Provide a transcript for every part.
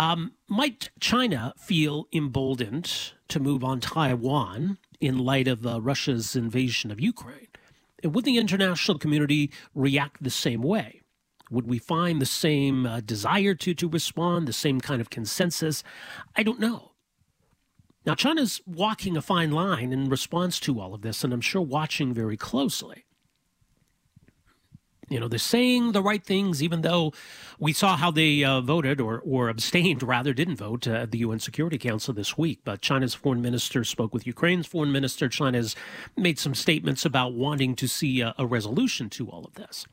Um, might China feel emboldened to move on Taiwan in light of uh, Russia's invasion of Ukraine? And would the international community react the same way? Would we find the same uh, desire to, to respond, the same kind of consensus? I don't know. Now, China's walking a fine line in response to all of this, and I'm sure watching very closely you know, they're saying the right things, even though we saw how they uh, voted or, or abstained, rather, didn't vote uh, at the UN Security Council this week. But China's foreign minister spoke with Ukraine's foreign minister. China's made some statements about wanting to see a, a resolution to all of this.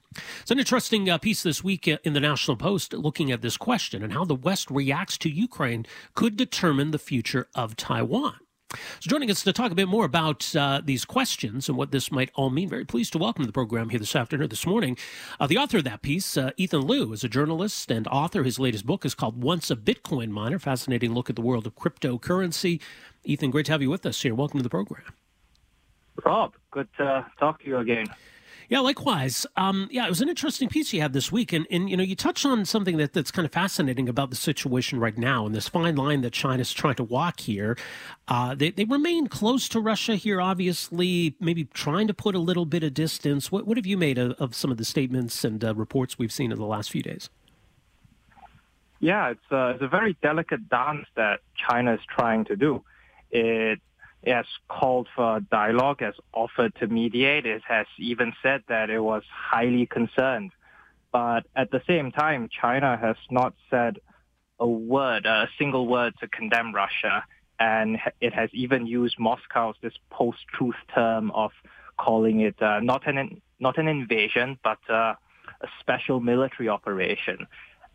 It's an interesting uh, piece this week uh, in the National Post looking at this question and how the West reacts to Ukraine could determine the future of Taiwan. So, joining us to talk a bit more about uh, these questions and what this might all mean, very pleased to welcome to the program here this afternoon, this morning, uh, the author of that piece, uh, Ethan Lou, is a journalist and author. His latest book is called Once a Bitcoin Miner Fascinating Look at the World of Cryptocurrency. Ethan, great to have you with us here. Welcome to the program. Rob, good to talk to you again. Yeah, likewise. Um, yeah, it was an interesting piece you had this week, and, and you know you touched on something that, that's kind of fascinating about the situation right now and this fine line that China's trying to walk here. Uh, they they remain close to Russia here, obviously, maybe trying to put a little bit of distance. What what have you made of, of some of the statements and uh, reports we've seen in the last few days? Yeah, it's a, it's a very delicate dance that China is trying to do. It has called for dialogue, has offered to mediate. It has even said that it was highly concerned. But at the same time, China has not said a word, a single word to condemn Russia. And it has even used Moscow's this post-truth term of calling it uh, not an not an invasion, but uh, a special military operation.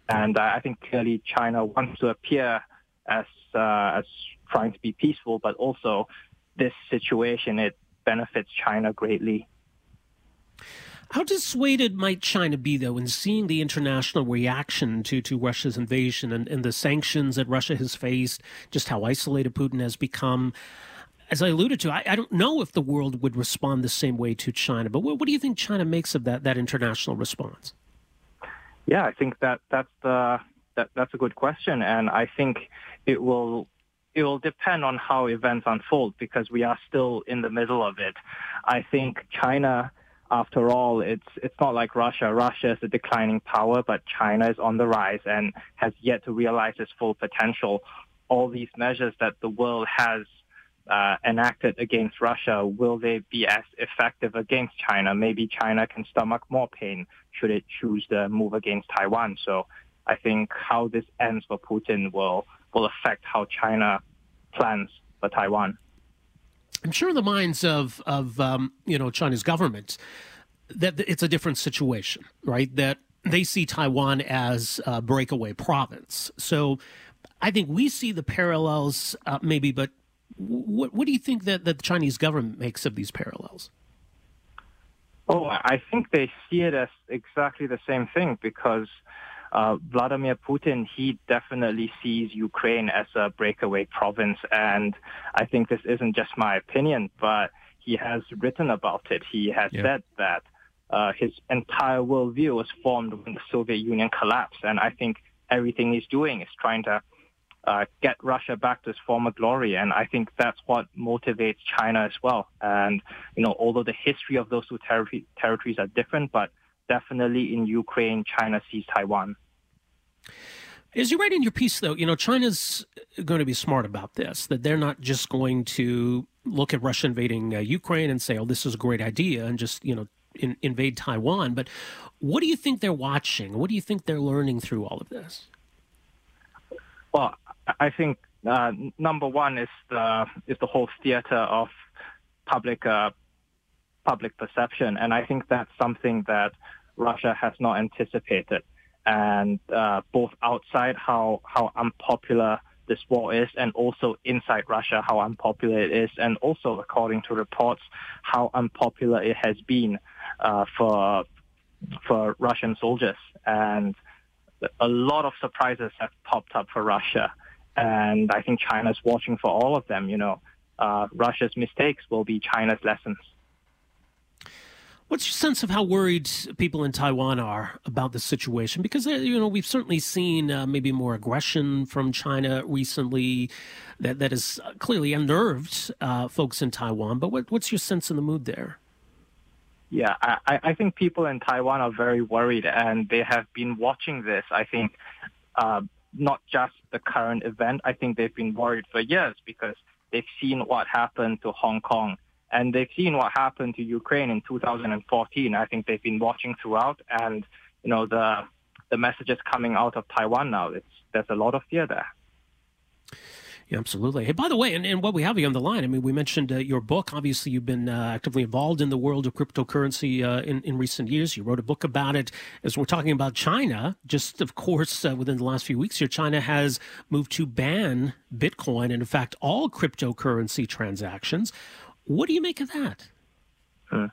And uh, I think clearly China wants to appear as uh, as trying to be peaceful, but also this situation it benefits China greatly. How dissuaded might China be, though, in seeing the international reaction to, to Russia's invasion and, and the sanctions that Russia has faced, just how isolated Putin has become? As I alluded to, I, I don't know if the world would respond the same way to China, but what, what do you think China makes of that, that international response? Yeah, I think that that's the that that's a good question, and I think it will it will depend on how events unfold because we are still in the middle of it. I think China, after all, it's it's not like Russia. Russia is a declining power, but China is on the rise and has yet to realize its full potential. All these measures that the world has uh, enacted against Russia, will they be as effective against China? Maybe China can stomach more pain should it choose to move against Taiwan. So I think how this ends for Putin will will affect how China plans for Taiwan. I'm sure in the minds of of um, you know China's government that it's a different situation, right? That they see Taiwan as a breakaway province. So I think we see the parallels, uh, maybe, but what, what do you think that, that the Chinese government makes of these parallels? Oh, I think they see it as exactly the same thing because uh, Vladimir Putin, he definitely sees Ukraine as a breakaway province. And I think this isn't just my opinion, but he has written about it. He has yeah. said that uh, his entire worldview was formed when the Soviet Union collapsed. And I think everything he's doing is trying to uh, get Russia back to its former glory. And I think that's what motivates China as well. And, you know, although the history of those two ter- territories are different, but definitely in Ukraine, China sees Taiwan. As you write in your piece, though, you know, China's going to be smart about this, that they're not just going to look at Russia invading uh, Ukraine and say, oh, this is a great idea and just, you know, in, invade Taiwan. But what do you think they're watching? What do you think they're learning through all of this? Well, I think uh, number one is the is the whole theater of public uh, public perception, and I think that's something that Russia has not anticipated. And uh, both outside how how unpopular this war is, and also inside Russia how unpopular it is, and also according to reports how unpopular it has been uh, for for Russian soldiers, and a lot of surprises have popped up for Russia, and I think China's watching for all of them. You know, uh, Russia's mistakes will be China's lessons. What's your sense of how worried people in Taiwan are about the situation? Because uh, you know we've certainly seen uh, maybe more aggression from China recently, that that has clearly unnerved uh, folks in Taiwan. But what, what's your sense of the mood there? Yeah, I, I think people in Taiwan are very worried, and they have been watching this. I think uh, not just the current event. I think they've been worried for years because they've seen what happened to Hong Kong and they've seen what happened to Ukraine in 2014. I think they've been watching throughout, and you know the the messages coming out of Taiwan now. It's there's a lot of fear there. Yeah, absolutely. Hey, by the way, and, and what we have you on the line, I mean, we mentioned uh, your book. Obviously, you've been uh, actively involved in the world of cryptocurrency uh, in, in recent years. You wrote a book about it. As we're talking about China, just of course, uh, within the last few weeks here, China has moved to ban Bitcoin and, in fact, all cryptocurrency transactions. What do you make of that? Hmm.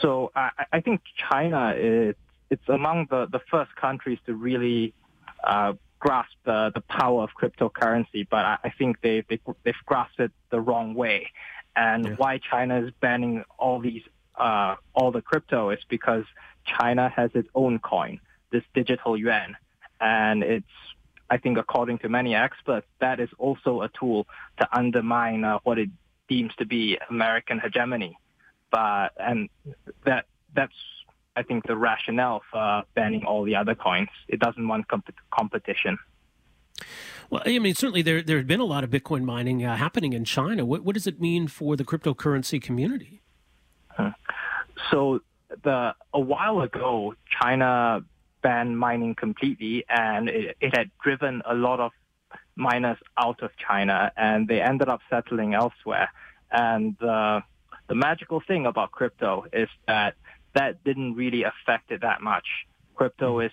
So I, I, think China is it's among the, the first countries to really uh, grasp the, the power of cryptocurrency, but I, I think they, they they've grasped it the wrong way. And yeah. why China is banning all these uh, all the crypto is because China has its own coin, this digital yuan, and it's I think according to many experts that is also a tool to undermine uh, what it deems to be American hegemony. But and that that's I think the rationale for banning all the other coins. It doesn't want comp- competition. Well, I mean, certainly there there had been a lot of Bitcoin mining uh, happening in China. What what does it mean for the cryptocurrency community? So the a while ago, China banned mining completely, and it, it had driven a lot of miners out of China, and they ended up settling elsewhere. And uh, the magical thing about crypto is that that didn't really affect it that much. Crypto mm-hmm. is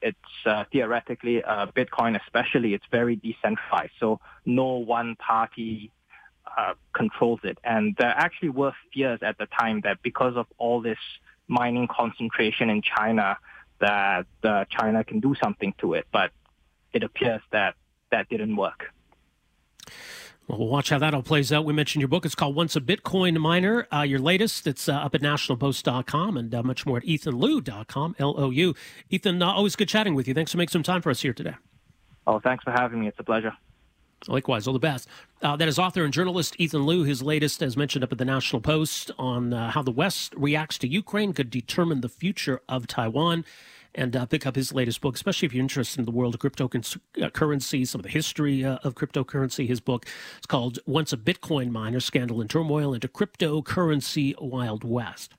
it's uh, theoretically uh, Bitcoin, especially it's very decentralized, so no one party uh, controls it. And there actually were fears at the time that because of all this mining concentration in China, that uh, China can do something to it. But it appears that that didn't work. Well, we'll watch how that all plays out. We mentioned your book. It's called Once a Bitcoin Miner. Uh, your latest, it's uh, up at nationalpost.com and uh, much more at ethanlou.com, L-O-U. Ethan, uh, always good chatting with you. Thanks for making some time for us here today. Oh, thanks for having me. It's a pleasure. Likewise, all the best. Uh, that is author and journalist Ethan Lou. His latest, as mentioned up at the National Post, on uh, how the West reacts to Ukraine could determine the future of Taiwan and uh, pick up his latest book, especially if you're interested in the world of cryptocurrency, some of the history uh, of cryptocurrency. His book is called Once a Bitcoin Miner Scandal and Turmoil into Cryptocurrency Wild West.